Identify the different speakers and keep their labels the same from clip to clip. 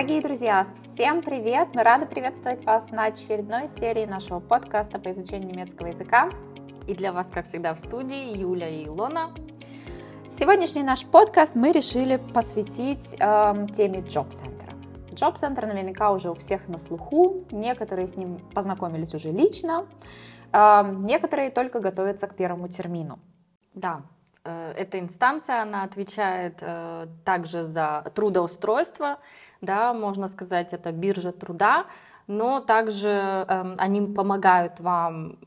Speaker 1: Дорогие друзья, всем привет! Мы рады приветствовать вас на очередной серии нашего подкаста по изучению немецкого языка.
Speaker 2: И для вас, как всегда, в студии Юля и Илона.
Speaker 1: Сегодняшний наш подкаст мы решили посвятить э, теме джоб-центра. Джоб-центр наверняка уже у всех на слуху, некоторые с ним познакомились уже лично, э, некоторые только готовятся к первому термину.
Speaker 2: Да, э, эта инстанция, она отвечает э, также за трудоустройство, да, можно сказать, это биржа труда, но также э, они помогают вам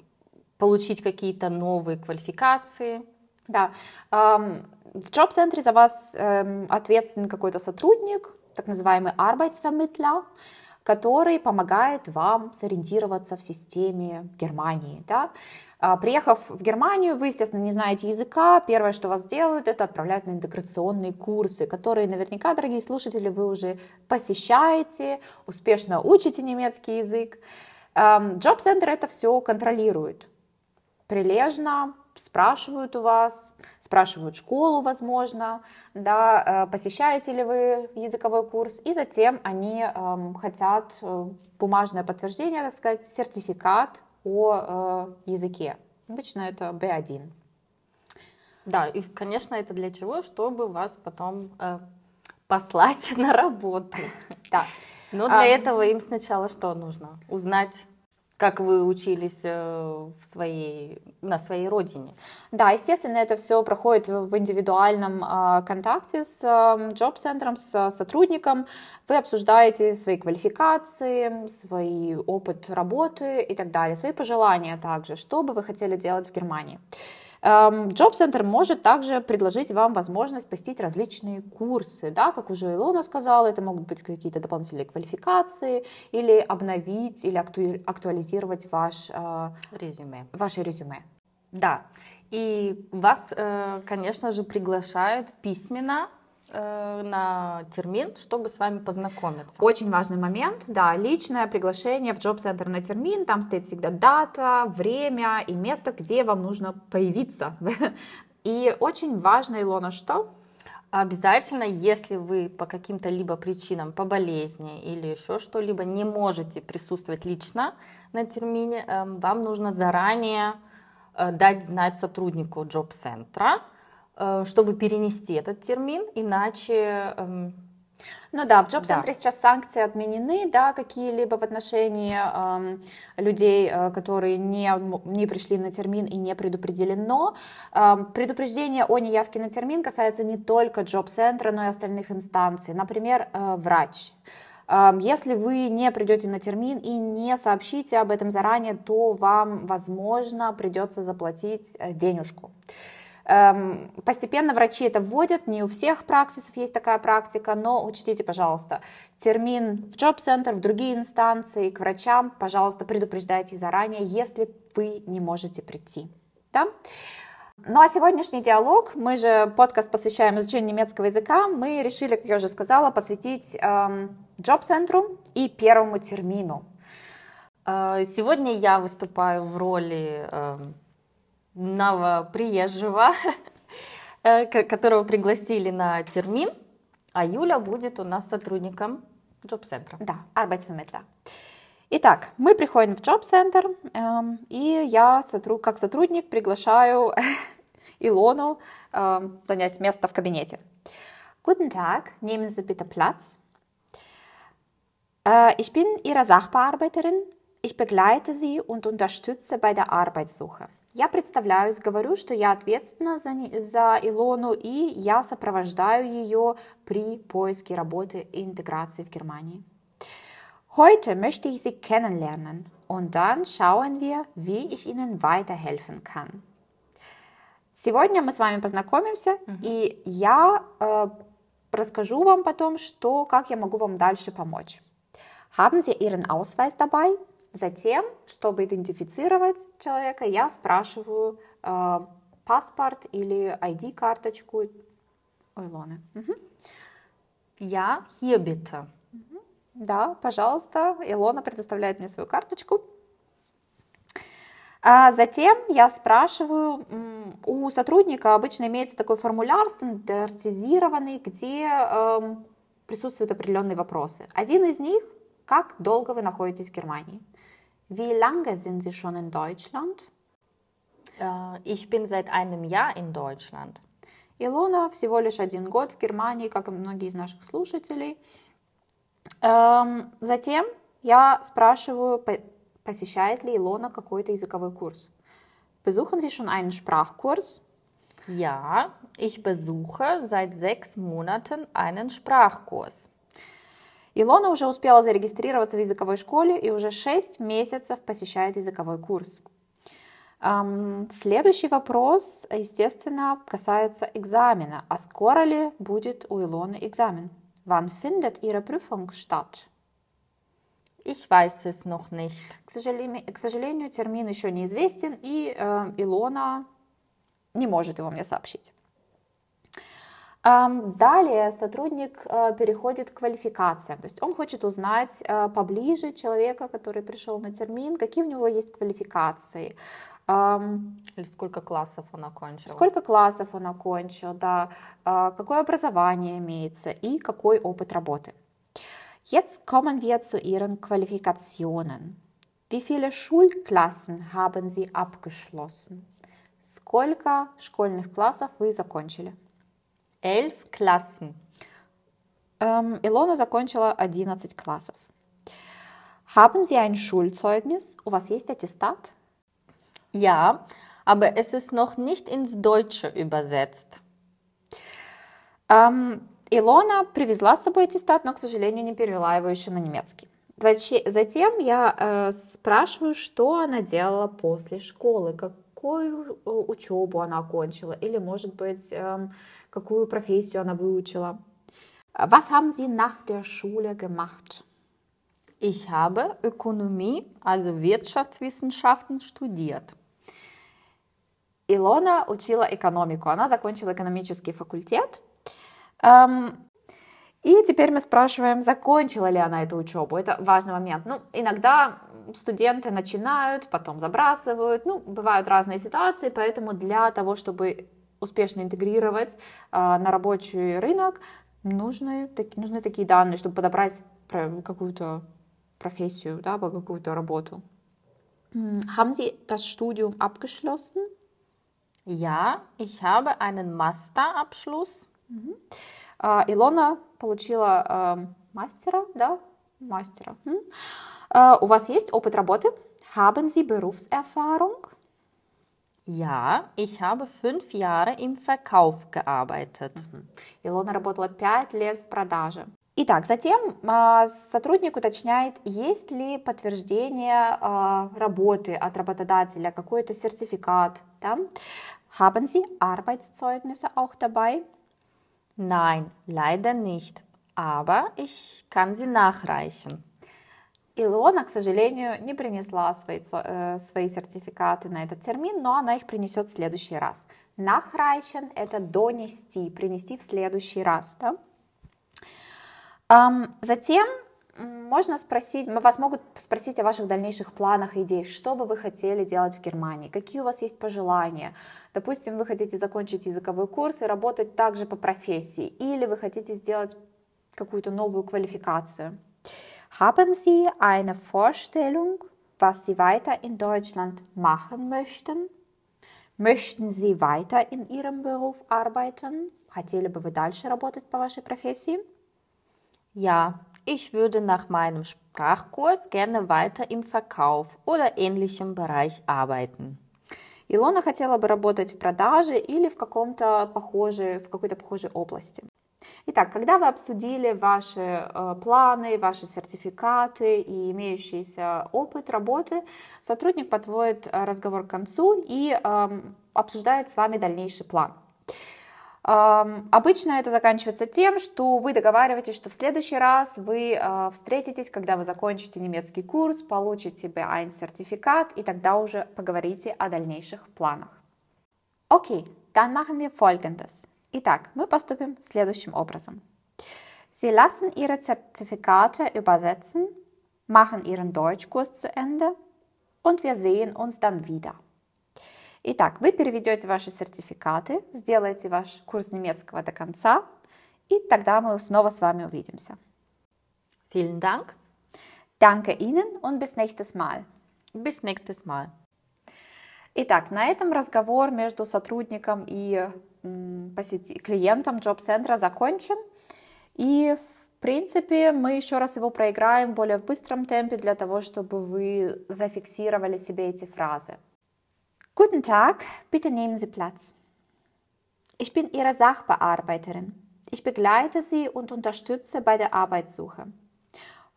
Speaker 2: получить какие-то новые квалификации.
Speaker 1: Да, эм, в джоб-центре за вас эм, ответственен какой-то сотрудник, так называемый Arbeitsvermittler, который помогает вам сориентироваться в системе Германии. Да? А, приехав в Германию, вы, естественно, не знаете языка. Первое, что вас делают, это отправляют на интеграционные курсы, которые наверняка, дорогие слушатели, вы уже посещаете, успешно учите немецкий язык. Джоб-центр это все контролирует прилежно, спрашивают у вас, спрашивают школу, возможно, да, э, посещаете ли вы языковой курс, и затем они э, хотят э, бумажное подтверждение, так сказать, сертификат о э, языке. Обычно это B1.
Speaker 2: Да, и, конечно, это для чего? Чтобы вас потом э, послать на работу.
Speaker 1: Да.
Speaker 2: Но для а, этого им сначала что нужно? Узнать как вы учились э, в своей, на своей родине.
Speaker 1: Да, естественно, это все проходит в индивидуальном э, контакте с э, джоб-центром, с сотрудником. Вы обсуждаете свои квалификации, свой опыт работы и так далее, свои пожелания также, что бы вы хотели делать в Германии. Job Center может также предложить вам возможность посетить различные курсы, да, как уже Илона сказала, это могут быть какие-то дополнительные квалификации или обновить или актуализировать ваш
Speaker 2: э, резюме.
Speaker 1: Ваше резюме.
Speaker 2: Да, и вас, э, конечно же, приглашают письменно Э, на термин, чтобы с вами познакомиться.
Speaker 1: Очень важный момент, да, личное приглашение в Center на термин, там стоит всегда дата, время и место, где вам нужно появиться. И очень важно, Илона, что?
Speaker 2: Обязательно, если вы по каким-то либо причинам, по болезни или еще что-либо не можете присутствовать лично на термине, эм, вам нужно заранее э, дать знать сотруднику джоб-центра, чтобы перенести этот термин, иначе...
Speaker 1: Эм, ну да, в джоб-центре да. сейчас санкции отменены, да, какие-либо в отношении э, людей, э, которые не, не пришли на термин и не предупредили. Но э, предупреждение о неявке на термин касается не только джоб-центра, но и остальных инстанций. Например, э, врач. Эм, если вы не придете на термин и не сообщите об этом заранее, то вам, возможно, придется заплатить э, денежку. Эм, постепенно врачи это вводят, не у всех праксисов есть такая практика, но учтите, пожалуйста, термин в джоб-центр, в другие инстанции, к врачам, пожалуйста, предупреждайте заранее, если вы не можете прийти. Да? Ну а сегодняшний диалог, мы же подкаст посвящаем изучению немецкого языка, мы решили, как я уже сказала, посвятить эм, джоб-центру и первому термину.
Speaker 2: Э, сегодня я выступаю в роли эм, новоприезжего, э, которого пригласили на термин, а Юля будет у нас сотрудником джоб-центра.
Speaker 1: Да, Arbeitsvermittler. Итак, мы приходим в джоб-центр, эм, и я как сотрудник приглашаю Илону эм, занять место в кабинете. Guten Tag, nehmen Sie bitte Platz. Äh, ich bin Ihre Sachbearbeiterin. Ich begleite Sie und unterstütze bei der Arbeitssuche. Я представляюсь, говорю, что я ответственна за, за Илону, и я сопровождаю ее при поиске работы и интеграции в Германии. Heute möchte ich Sie kennenlernen und dann schauen wir, wie ich Ihnen weiterhelfen kann. Сегодня мы с вами познакомимся, uh-huh. и я э, расскажу вам потом, что, как я могу вам дальше помочь. Haben Sie Ihren Ausweis dabei? Затем, чтобы идентифицировать человека, я спрашиваю э, паспорт или ID-карточку у Илоны. Угу.
Speaker 2: Я.
Speaker 1: Угу. Да, пожалуйста. Илона предоставляет мне свою карточку. А затем я спрашиваю, у сотрудника обычно имеется такой формуляр стандартизированный, где э, присутствуют определенные вопросы. Один из них, как долго вы находитесь в Германии? Wie lange sind Sie schon in Deutschland?
Speaker 2: Äh, ich bin seit einem Jahr in Deutschland.
Speaker 1: Илона всего лишь один год в Германии, как и многие из наших слушателей. Эм, затем я спрашиваю, посещает ли Илона какой-то языковой курс. Besuchen Sie schon einen Sprachkurs?
Speaker 2: Ja, ich besuche seit sechs Monaten einen Sprachkurs.
Speaker 1: Илона уже успела зарегистрироваться в языковой школе и уже 6 месяцев посещает языковой курс. Следующий вопрос, естественно, касается экзамена. А скоро ли будет у Илоны экзамен? Wann findet Ihre Prüfung statt?
Speaker 2: Ich weiß es noch nicht.
Speaker 1: К сожалению, к сожалению термин еще неизвестен, и э, Илона не может его мне сообщить. Далее сотрудник э, переходит к квалификациям, то есть он хочет узнать э, поближе человека, который пришел на термин, какие у него есть квалификации.
Speaker 2: Или сколько классов он окончил.
Speaker 1: Сколько классов он окончил, да, э, какое образование имеется и какой опыт работы. Jetzt kommen wir zu Ihren Qualifikationen. Wie viele Schulklassen haben Sie abgeschlossen? Сколько школьных классов вы закончили?
Speaker 2: Elf Klassen.
Speaker 1: Ähm, Ilona закончила 11 классов. Haben Sie ein Schulzeugnis? У вас есть аттестат?
Speaker 2: Ja, aber es ist noch nicht ins Deutsche übersetzt.
Speaker 1: Ähm, Илона привезла с собой аттестат, но, к сожалению, не перевела его еще на немецкий. Затем я э, спрашиваю, что она делала после школы, какую э, учебу она окончила, или, может быть, э, какую профессию она выучила. Was haben Sie nach der Schule gemacht?
Speaker 2: Ich habe Ökonomie, also Wirtschaftswissenschaften, studiert.
Speaker 1: Илона учила экономику. Она закончила экономический факультет. Эм, и теперь мы спрашиваем, закончила ли она эту учебу. Это важный момент. Ну, иногда студенты начинают, потом забрасывают. Ну, бывают разные ситуации, поэтому для того, чтобы успешно интегрировать э, на рабочий рынок, нужны, так, нужны такие данные, чтобы подобрать какую-то профессию, да, какую-то работу. Haben Sie das Studium abgeschlossen?
Speaker 2: Ja, ich habe einen Masterabschluss.
Speaker 1: Mhm. Äh, Илона получила äh, мастера, да, мастера. Äh, у вас есть опыт работы? Haben Sie Berufserfahrung?
Speaker 2: Ja, ich habe fünf Jahre im Verkauf gearbeitet.
Speaker 1: Илона работала пять лет в продаже. Итак, затем сотрудник уточняет, есть ли подтверждение работы от работодателя, какой-то сертификат. Да? Haben Sie Arbeitszeugnisse auch dabei?
Speaker 2: Nein, leider nicht. Aber ich kann sie nachreichen.
Speaker 1: Илона, к сожалению, не принесла свои, э, свои сертификаты на этот термин, но она их принесет в следующий раз. Nachreichen – это донести, принести в следующий раз. Да? Затем можно спросить, вас могут спросить о ваших дальнейших планах идеях, что бы вы хотели делать в Германии, какие у вас есть пожелания. Допустим, вы хотите закончить языковой курс и работать также по профессии, или вы хотите сделать какую-то новую квалификацию. Haben Sie eine Vorstellung, was Sie weiter in Deutschland machen möchten? Möchten Sie weiter in Ihrem Beruf arbeiten? Хотели бы вы дальше работать по вашей профессии?
Speaker 2: Ja, ich würde nach meinem Sprachkurs gerne weiter im Verkauf oder ähnlichem Bereich arbeiten.
Speaker 1: Илона хотела бы работать в продаже или в каком-то похожей, в какой-то похожей области. Итак, когда вы обсудили ваши э, планы, ваши сертификаты и имеющийся опыт работы, сотрудник подводит э, разговор к концу и э, обсуждает с вами дальнейший план. Обычно это заканчивается тем, что вы договариваетесь, что в следующий раз вы э, встретитесь, когда вы закончите немецкий курс, получите B1 сертификат, и тогда уже поговорите о дальнейших планах. Окей, dann machen wir folgendes. Итак, мы поступим следующим образом. Sie lassen Ihre Zertifikate übersetzen, machen Ihren Deutschkurs zu Ende und wir sehen uns dann wieder. Итак, вы переведете ваши сертификаты, сделаете ваш курс немецкого до конца, И тогда мы снова с вами увидимся.
Speaker 2: Vielen Dank.
Speaker 1: Danke Ihnen und bis nächstes Mal.
Speaker 2: Bis nächstes Mal.
Speaker 1: Итак, на этом разговор между сотрудником и клиентом джоб-центра закончен. И, в принципе, мы еще раз его проиграем более в быстром темпе для того, чтобы вы зафиксировали себе эти фразы. Guten Tag, bitte nehmen Sie Platz. Ich bin Ihre Sachbearbeiterin. Ich begleite Sie und unterstütze bei der Arbeitssuche.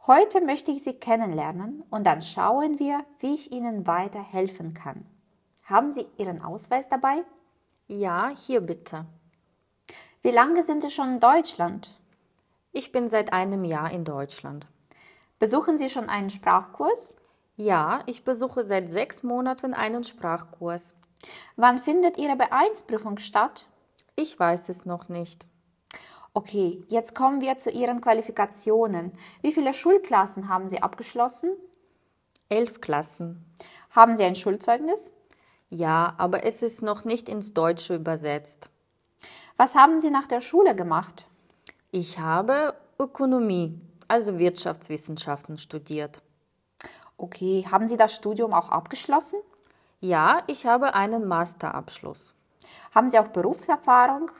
Speaker 1: Heute möchte ich Sie kennenlernen und dann schauen wir, wie ich Ihnen weiter helfen kann. Haben Sie Ihren Ausweis dabei?
Speaker 2: Ja, hier bitte.
Speaker 1: Wie lange sind Sie schon in Deutschland?
Speaker 2: Ich bin seit einem Jahr in Deutschland.
Speaker 1: Besuchen Sie schon einen Sprachkurs?
Speaker 2: Ja, ich besuche seit sechs Monaten einen Sprachkurs.
Speaker 1: Wann findet Ihre B1-Prüfung statt?
Speaker 2: Ich weiß es noch nicht.
Speaker 1: Okay, jetzt kommen wir zu Ihren Qualifikationen. Wie viele Schulklassen haben Sie abgeschlossen?
Speaker 2: Elf Klassen.
Speaker 1: Haben Sie ein Schulzeugnis?
Speaker 2: Ja, aber es ist noch nicht ins Deutsche übersetzt.
Speaker 1: Was haben Sie nach der Schule gemacht?
Speaker 2: Ich habe Ökonomie, also Wirtschaftswissenschaften studiert.
Speaker 1: Okay, haben Sie das Studium auch abgeschlossen?
Speaker 2: Ja, ich habe einen Masterabschluss.
Speaker 1: Haben Sie auch Berufserfahrung?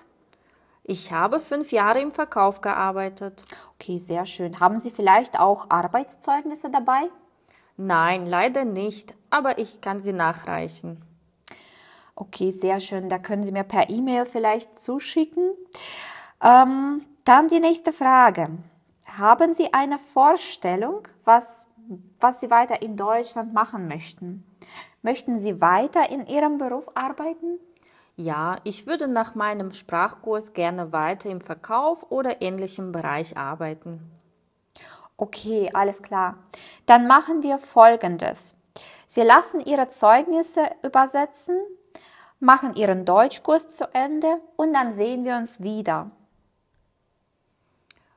Speaker 2: Ich habe fünf Jahre im Verkauf gearbeitet.
Speaker 1: Okay, sehr schön. Haben Sie vielleicht auch Arbeitszeugnisse dabei?
Speaker 2: Nein, leider nicht, aber ich kann sie nachreichen.
Speaker 1: Okay, sehr schön. Da können Sie mir per E-Mail vielleicht zuschicken. Ähm, dann die nächste Frage. Haben Sie eine Vorstellung, was, was Sie weiter in Deutschland machen möchten? Möchten Sie weiter in Ihrem Beruf arbeiten?
Speaker 2: Ja, ich würde nach meinem Sprachkurs gerne weiter im Verkauf oder ähnlichem Bereich arbeiten.
Speaker 1: Okay, alles klar. Dann machen wir Folgendes. Sie lassen Ihre Zeugnisse übersetzen, machen Ihren Deutschkurs zu Ende und dann sehen wir uns wieder.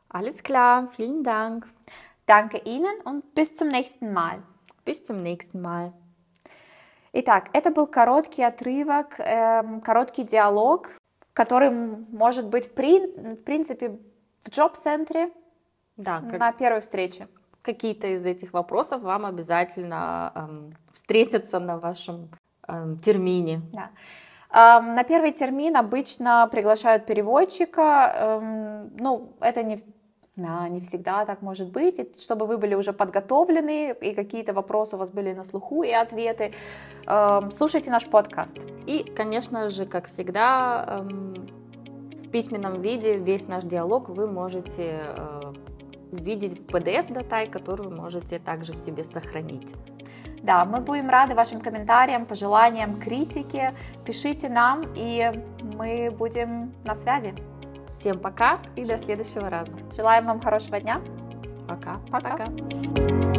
Speaker 2: Alles klar, vielen Dank.
Speaker 1: Danke Ihnen und bis zum nächsten Mal.
Speaker 2: Bis zum nächsten Mal.
Speaker 1: Итак, это был короткий отрывок, э, короткий диалог, который может быть в, при, в принципе в джоб-центре
Speaker 2: да,
Speaker 1: на первой встрече.
Speaker 2: Какие-то из этих вопросов вам обязательно эм, встретятся на вашем эм, термине.
Speaker 1: Да. Эм, на первый термин обычно приглашают переводчика. Эм, ну, это не да, не всегда так может быть, и чтобы вы были уже подготовлены, и какие-то вопросы у вас были на слуху, и ответы. Эм, слушайте наш подкаст.
Speaker 2: И, конечно же, как всегда, в письменном виде весь наш диалог вы можете э, увидеть в PDF-датай, которую можете также себе сохранить.
Speaker 1: Да, мы будем рады вашим комментариям, пожеланиям, критике. Пишите нам, и мы будем на связи.
Speaker 2: Всем пока и до следующего раза.
Speaker 1: Желаем вам хорошего дня.
Speaker 2: Пока.
Speaker 1: Пока. пока.